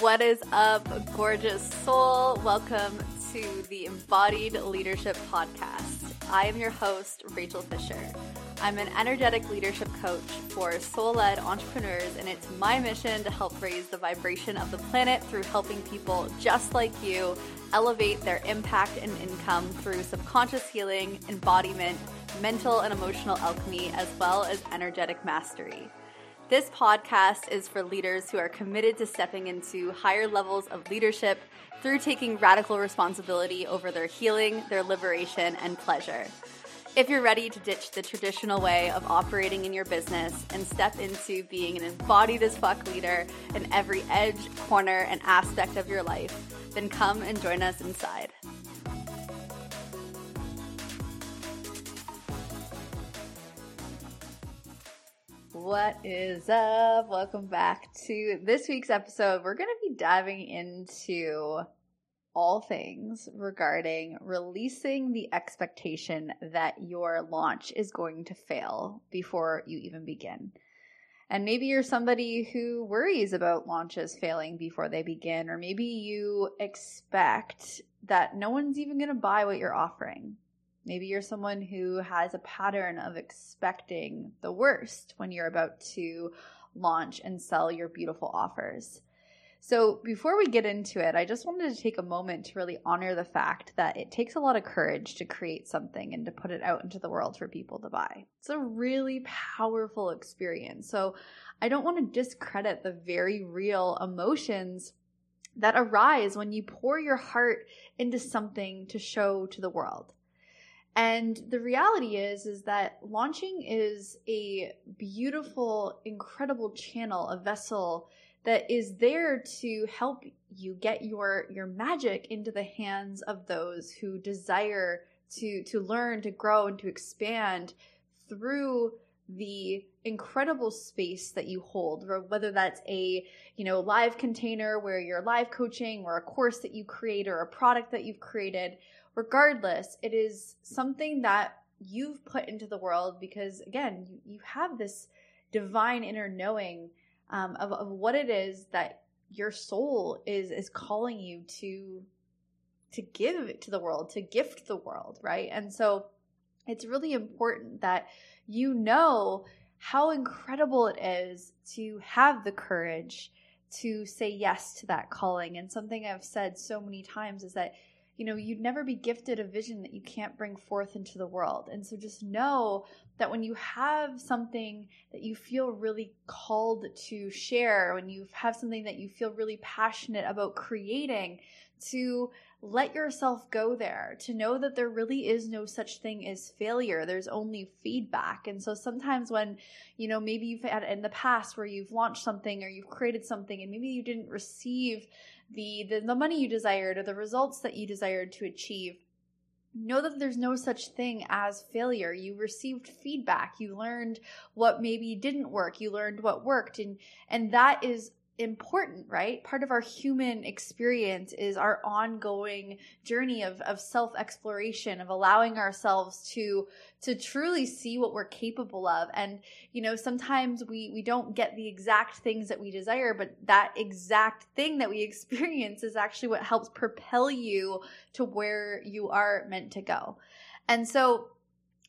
What is up, gorgeous soul? Welcome to the Embodied Leadership Podcast. I am your host, Rachael Fisher. I'm an energetic leadership coach for soul led entrepreneurs, and it's my mission to help raise the vibration of the planet through helping people just like you elevate their impact and income through subconscious healing, embodiment, mental and emotional alchemy, as well as energetic mastery. This podcast is for leaders who are committed to stepping into higher levels of leadership through taking radical responsibility over their healing, their liberation, and pleasure. If you're ready to ditch the traditional way of operating in your business and step into being an embodied as fuck leader in every edge, corner, and aspect of your life, then come and join us inside. What is up? Welcome back to this week's episode. We're going to be diving into all things regarding releasing the expectation that your launch is going to fail before you even begin. And maybe you're somebody who worries about launches failing before they begin, or maybe you expect that no one's even going to buy what you're offering. Maybe you're someone who has a pattern of expecting the worst when you're about to launch and sell your beautiful offers. So, before we get into it, I just wanted to take a moment to really honor the fact that it takes a lot of courage to create something and to put it out into the world for people to buy. It's a really powerful experience. So, I don't want to discredit the very real emotions that arise when you pour your heart into something to show to the world. And the reality is is that launching is a beautiful, incredible channel, a vessel that is there to help you get your your magic into the hands of those who desire to to learn, to grow and to expand through the incredible space that you hold whether that's a you know live container where you're live coaching or a course that you create or a product that you've created. Regardless, it is something that you've put into the world because, again, you, you have this divine inner knowing um, of, of what it is that your soul is is calling you to to give to the world to gift the world right? And so it's really important that you know how incredible it is to have the courage to say yes to that calling and something i've said so many times is that you know, you'd never be gifted a vision that you can't bring forth into the world. And so just know that when you have something that you feel really called to share, when you have something that you feel really passionate about creating, to let yourself go there, to know that there really is no such thing as failure. There's only feedback. And so sometimes when, you know, maybe you've had in the past where you've launched something or you've created something and maybe you didn't receive the, the, the money you desired or the results that you desired to achieve, know that there's no such thing as failure. You received feedback. You learned what maybe didn't work. You learned what worked. And, and that is important, right? Part of our human experience is our ongoing journey of, of self exploration, of allowing ourselves to, to truly see what we're capable of. And, you know, sometimes we, we don't get the exact things that we desire, but that exact thing that we experience is actually what helps propel you to where you are meant to go. And so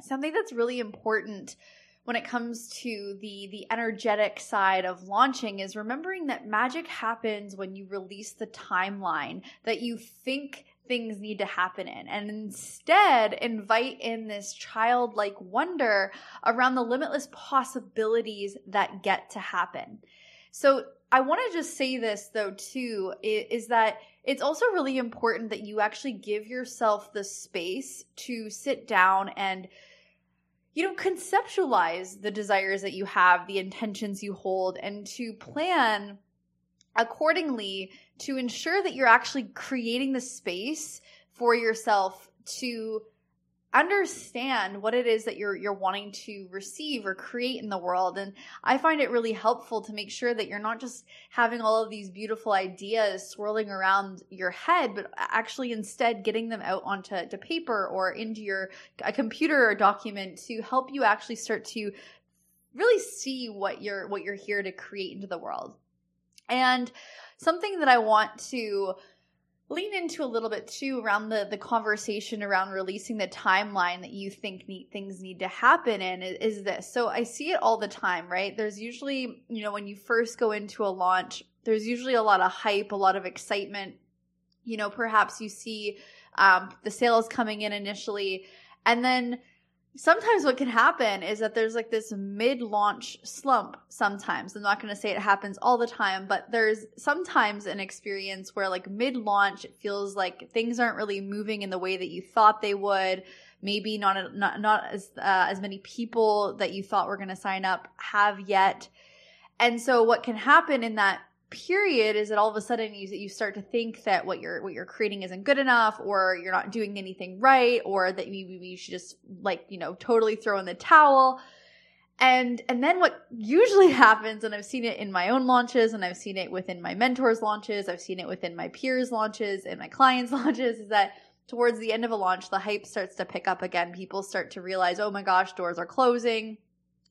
something that's really important when it comes to the the energetic side of launching is remembering that magic happens when you release the timeline that you think things need to happen in and instead invite in this childlike wonder around the limitless possibilities that get to happen. So I want to just say this though too is that it's also really important that you actually give yourself the space to sit down and you know, conceptualize the desires that you have, the intentions you hold, and to plan accordingly to ensure that you're actually creating the space for yourself to understand what it is that you're you're wanting to receive or create in the world. And i find it really helpful to make sure that you're not just having all of these beautiful ideas swirling around your head but actually instead getting them out onto to paper or into your a computer or document to help you actually start to really see what you're what you're here to create into the world. And something that I want to lean into a little bit too around the the conversation around releasing the timeline that you think need, things need to happen in is, is this. So I see it all the time, right? There's usually, you know, when you first go into a launch, there's usually a lot of hype, a lot of excitement. You know, perhaps you see um, the sales coming in initially, and then sometimes what can happen is that there's like this mid-launch slump sometimes. I'm not going to say it happens all the time but there's sometimes an experience where like mid-launch it feels like things aren't really moving in the way that you thought they would. Maybe not not, not as uh, as many people that you thought were going to sign up have yet. And so what can happen in that period is that all of a sudden you you start to think that what you're what you're creating isn't good enough or you're not doing anything right or that maybe you should just like you know totally throw in the towel. And and then what usually happens and I've seen it in my own launches and I've seen it within my mentors launches I've seen it within my peers launches and my clients launches is that towards the end of a launch the hype starts to pick up again. People start to realize oh my gosh doors are closing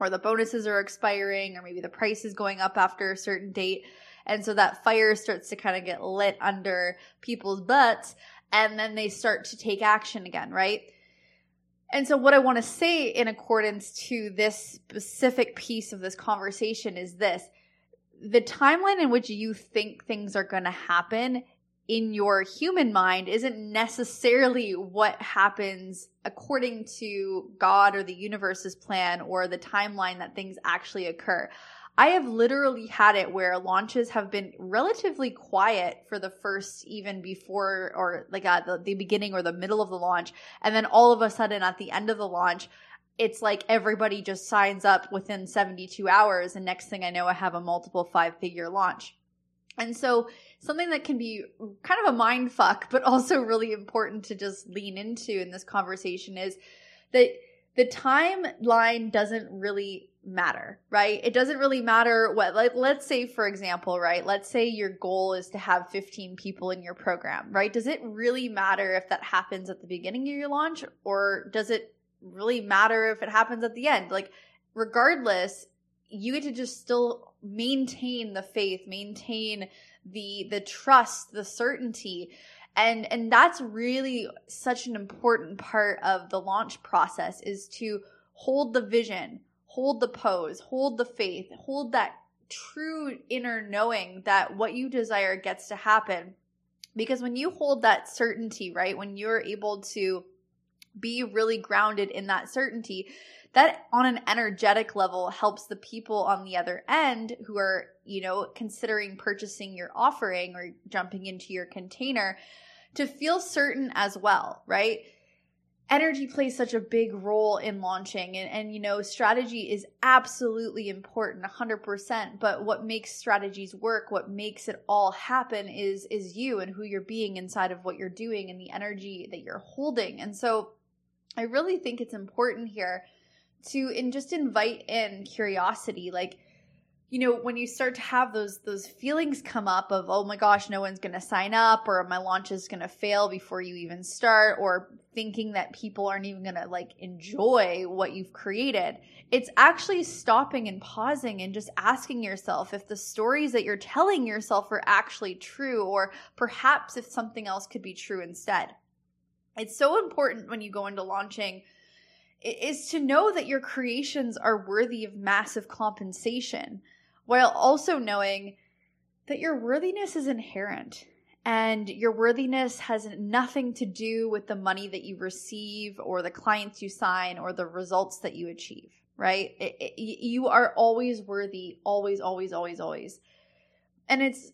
or the bonuses are expiring or maybe the price is going up after a certain date and so that fire starts to kind of get lit under people's butts and then they start to take action again, right? And so, what I want to say in accordance to this specific piece of this conversation is this the timeline in which you think things are going to happen in your human mind isn't necessarily what happens according to God or the universe's plan or the timeline that things actually occur. I have literally had it where launches have been relatively quiet for the first, even before or like at the, the beginning or the middle of the launch. And then all of a sudden at the end of the launch, it's like everybody just signs up within 72 hours. And next thing I know, I have a multiple five figure launch. And so something that can be kind of a mind fuck, but also really important to just lean into in this conversation is that the timeline doesn't really matter, right? It doesn't really matter what, like, let's say, for example, right? Let's say your goal is to have 15 people in your program, right? Does it really matter if that happens at the beginning of your launch or does it really matter if it happens at the end? Like, regardless, you get to just still maintain the faith, maintain the the trust, the certainty and and that's really such an important part of the launch process is to hold the vision hold the pose hold the faith hold that true inner knowing that what you desire gets to happen because when you hold that certainty right when you're able to be really grounded in that certainty that on an energetic level helps the people on the other end who are you know considering purchasing your offering or jumping into your container to feel certain as well, right? Energy plays such a big role in launching and, and you know, strategy is absolutely important 100%, but what makes strategies work, what makes it all happen is is you and who you're being inside of what you're doing and the energy that you're holding. And so I really think it's important here to and just invite in curiosity like you know when you start to have those those feelings come up of oh my gosh no one's going to sign up or my launch is going to fail before you even start or thinking that people aren't even going to like enjoy what you've created it's actually stopping and pausing and just asking yourself if the stories that you're telling yourself are actually true or perhaps if something else could be true instead. It's so important when you go into launching is to know that your creations are worthy of massive compensation while also knowing that your worthiness is inherent and your worthiness has nothing to do with the money that you receive or the clients you sign or the results that you achieve, right? It, it, you are always worthy, always, always, always, always. And it's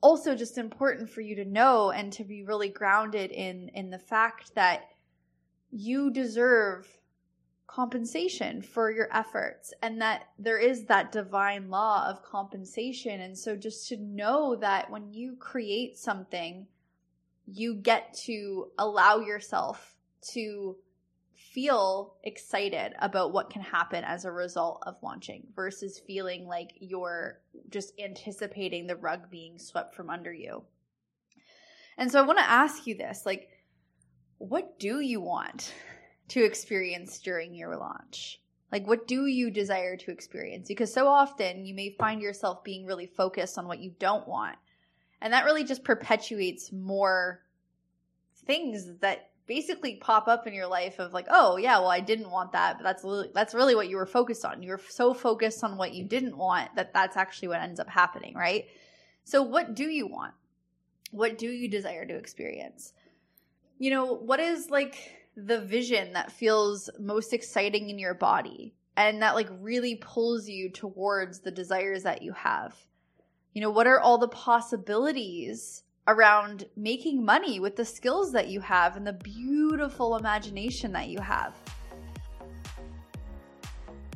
also just important for you to know and to be really grounded in in the fact that you deserve compensation for your efforts and that there is that divine law of compensation. And so just to know that when you create something, you get to allow yourself to feel excited about what can happen as a result of launching versus feeling like you're just anticipating the rug being swept from under you. And so I want to ask you this like, what do you want? To experience during your launch? Like, what do you desire to experience? Because so often you may find yourself being really focused on what you don't want. And that really just perpetuates more things that basically pop up in your life of like, oh yeah, well I didn't want that, but that's really, that's really what you were focused on. You were so focused on what you didn't want that that's actually what ends up happening, right? So what do you want? What do you desire to experience? You know, what is like the vision that feels most exciting in your body and that like really pulls you towards the desires that you have? You know, what are all the possibilities around making money with the skills that you have and the beautiful imagination that you have?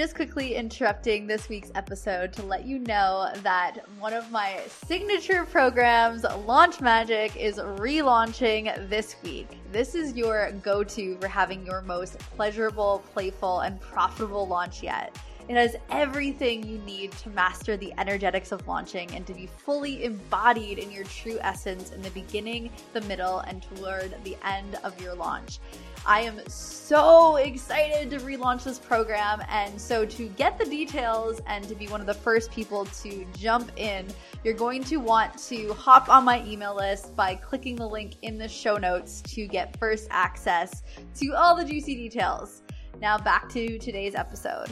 Just quickly interrupting this week's episode to let you know that one of my signature programs, Launch Magic, is relaunching this week. This is your go to for having your most pleasurable, playful, and profitable launch yet. It has everything you need to master the energetics of launching and to be fully embodied in your true essence in the beginning, the middle, and toward the end of your launch. I am so excited to relaunch this program. And so, to get the details and to be one of the first people to jump in, you're going to want to hop on my email list by clicking the link in the show notes to get first access to all the juicy details. Now, back to today's episode.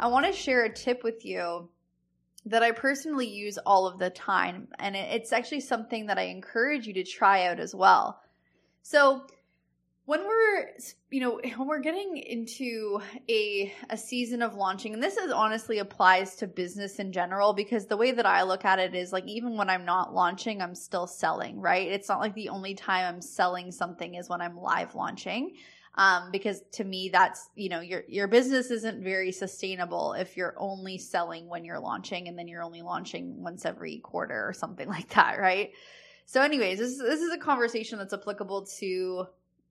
I want to share a tip with you that I personally use all of the time. And it's actually something that I encourage you to try out as well. So, when we're you know when we're getting into a a season of launching and this is honestly applies to business in general because the way that I look at it is like even when I'm not launching I'm still selling right it's not like the only time I'm selling something is when I'm live launching um, because to me that's you know your your business isn't very sustainable if you're only selling when you're launching and then you're only launching once every quarter or something like that right? So anyways this, this is a conversation that's applicable to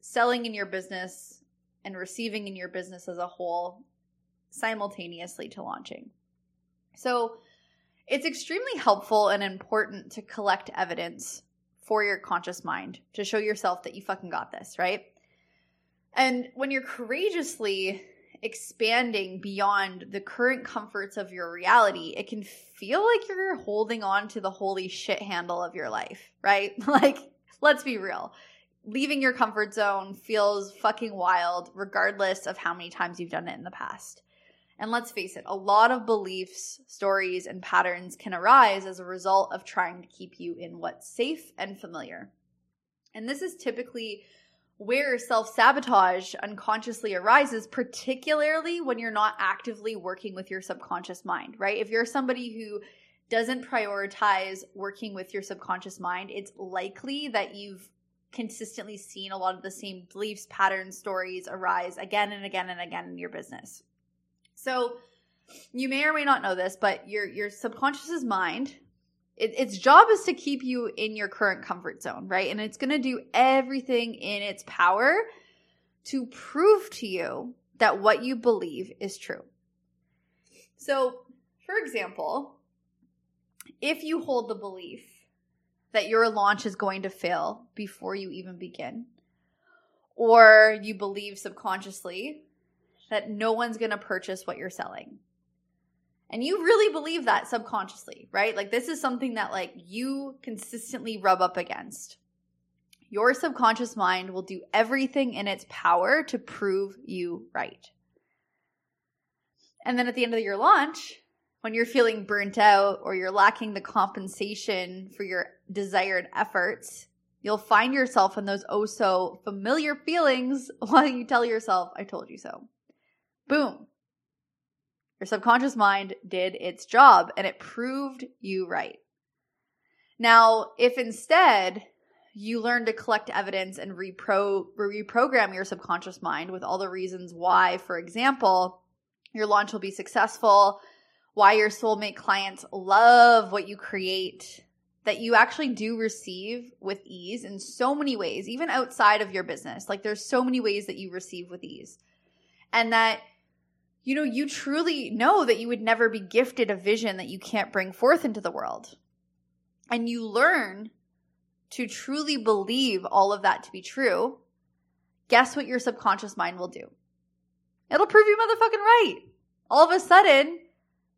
selling in your business and receiving in your business as a whole simultaneously to launching. So it's extremely helpful and important to collect evidence for your conscious mind to show yourself that you fucking got this right and when you're courageously expanding beyond the current comforts of your reality, it can feel like you're holding on to the holy shit handle of your life, right? like, let's be real. Leaving your comfort zone feels fucking wild, regardless of how many times you've done it in the past. And let's face it, a lot of beliefs, stories, and patterns can arise as a result of trying to keep you in what's safe and familiar. And this is typically where self sabotage unconsciously arises, particularly when you're not actively working with your subconscious mind, right? If you're somebody who doesn't prioritize working with your subconscious mind, it's likely that you've consistently seen a lot of the same beliefs, patterns, stories arise again and again and again in your business. So, you may or may not know this, but your your subconscious's mind it, its job is to keep you in your current comfort zone, right? And it's going to do everything in its power to prove to you that what you believe is true. So, for example, if you hold the belief that your launch is going to fail before you even begin, or you believe subconsciously that no one's going to purchase what you're selling, and you really believe that subconsciously, right? Like this is something that like you consistently rub up against. Your subconscious mind will do everything in its power to prove you right. And then at the end of your launch, when you're feeling burnt out or you're lacking the compensation for your desired efforts, you'll find yourself in those oh so familiar feelings while you tell yourself, I told you so. Boom. Your subconscious mind did its job and it proved you right. Now, if instead you learn to collect evidence and repro- reprogram your subconscious mind with all the reasons why, for example, your launch will be successful, why your soulmate clients love what you create, that you actually do receive with ease in so many ways, even outside of your business. Like there's so many ways that you receive with ease. And that you know, you truly know that you would never be gifted a vision that you can't bring forth into the world. And you learn to truly believe all of that to be true. Guess what your subconscious mind will do? It'll prove you motherfucking right. All of a sudden,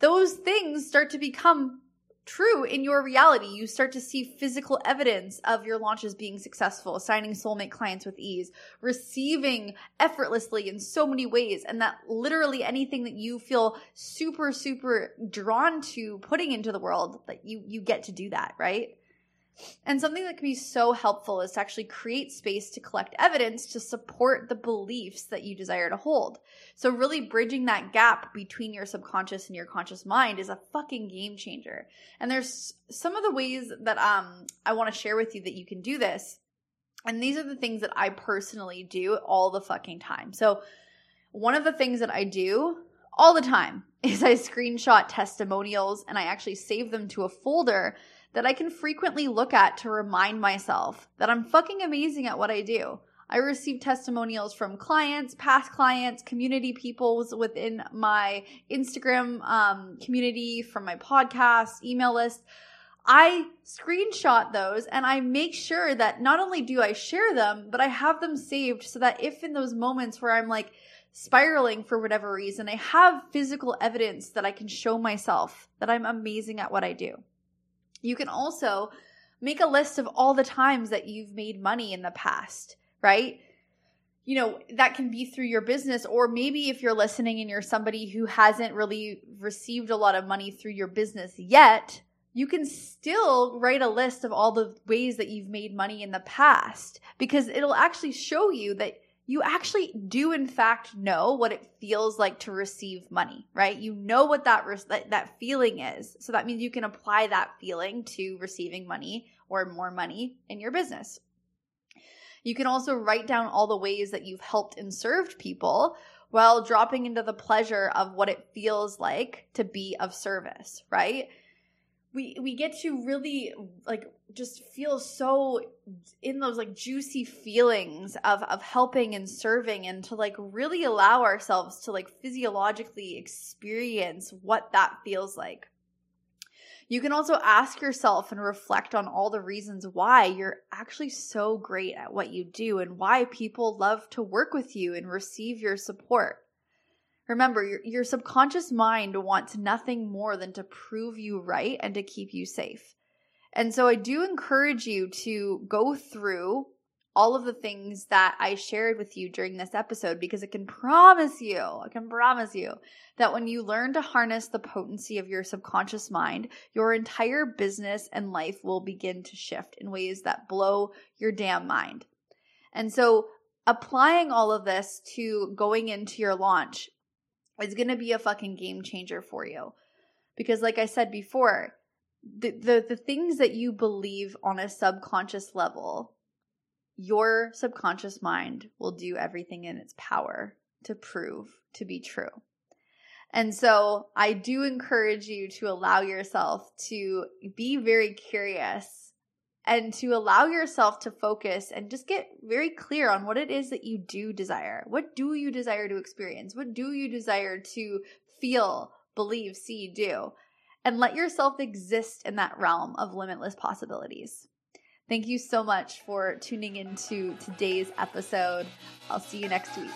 those things start to become true in your reality. You start to see physical evidence of your launches being successful, signing soulmate clients with ease, receiving effortlessly in so many ways, and that literally anything that you feel super, super drawn to putting into the world, that you you get to do that, right? And something that can be so helpful is to actually create space to collect evidence to support the beliefs that you desire to hold. So, really bridging that gap between your subconscious and your conscious mind is a fucking game changer. And there's some of the ways that um, I want to share with you that you can do this. And these are the things that I personally do all the fucking time. So, one of the things that I do all the time is I screenshot testimonials and I actually save them to a folder that I can frequently look at to remind myself that I'm fucking amazing at what I do. I receive testimonials from clients, past clients, community peoples within my Instagram um, community, from my podcast, email list. I screenshot those and I make sure that not only do I share them, but I have them saved so that if in those moments where I'm like spiraling for whatever reason, I have physical evidence that I can show myself that I'm amazing at what I do. You can also make a list of all the times that you've made money in the past, right? You know, that can be through your business, or maybe if you're listening and you're somebody who hasn't really received a lot of money through your business yet, you can still write a list of all the ways that you've made money in the past because it'll actually show you that you actually do in fact know what it feels like to receive money, right? You know what that re- that, that feeling is. So that means you can apply that feeling to receiving money or more money in your business. You can also write down all the ways that you've helped and served people while dropping into the pleasure of what it feels like to be of service, right? We we get to really like just feel so in those like juicy feelings of of helping and serving and to like really allow ourselves to like physiologically experience what that feels like. You can also ask yourself and reflect on all the reasons why you're actually so great at what you do and why people love to work with you and receive your support Remember, your, your subconscious mind wants nothing more than to prove you right and to keep you safe. And so I do encourage you to go through all of the things that I shared with you during this episode because I can promise you, I can promise you that when you learn to harness the potency of your subconscious mind, your entire business and life will begin to shift in ways that blow your damn mind. And so applying all of this to going into your launch is going to be a fucking game changer for you. Because like I said before, the, the the things that you believe on a subconscious level, your subconscious mind will do everything in its power to prove to be true. And so I do encourage you to allow yourself to be very curious and to allow yourself to focus and just get very clear on what it is that you do desire. What do you desire to experience? What do you desire to feel, believe, see, do? And let yourself exist in that realm of limitless possibilities. Thank you so much for tuning into today's episode. I'll see you next week.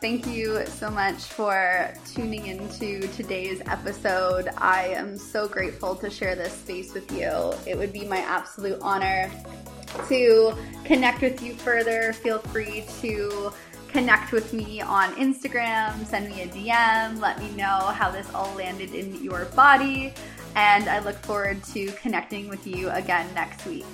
Thank you so much for tuning into today's episode. I am so grateful to share this space with you. It would be my absolute honor to connect with you further. Feel free to connect with me on Instagram, send me a DM, let me know how this all landed in your body. And I look forward to connecting with you again next week.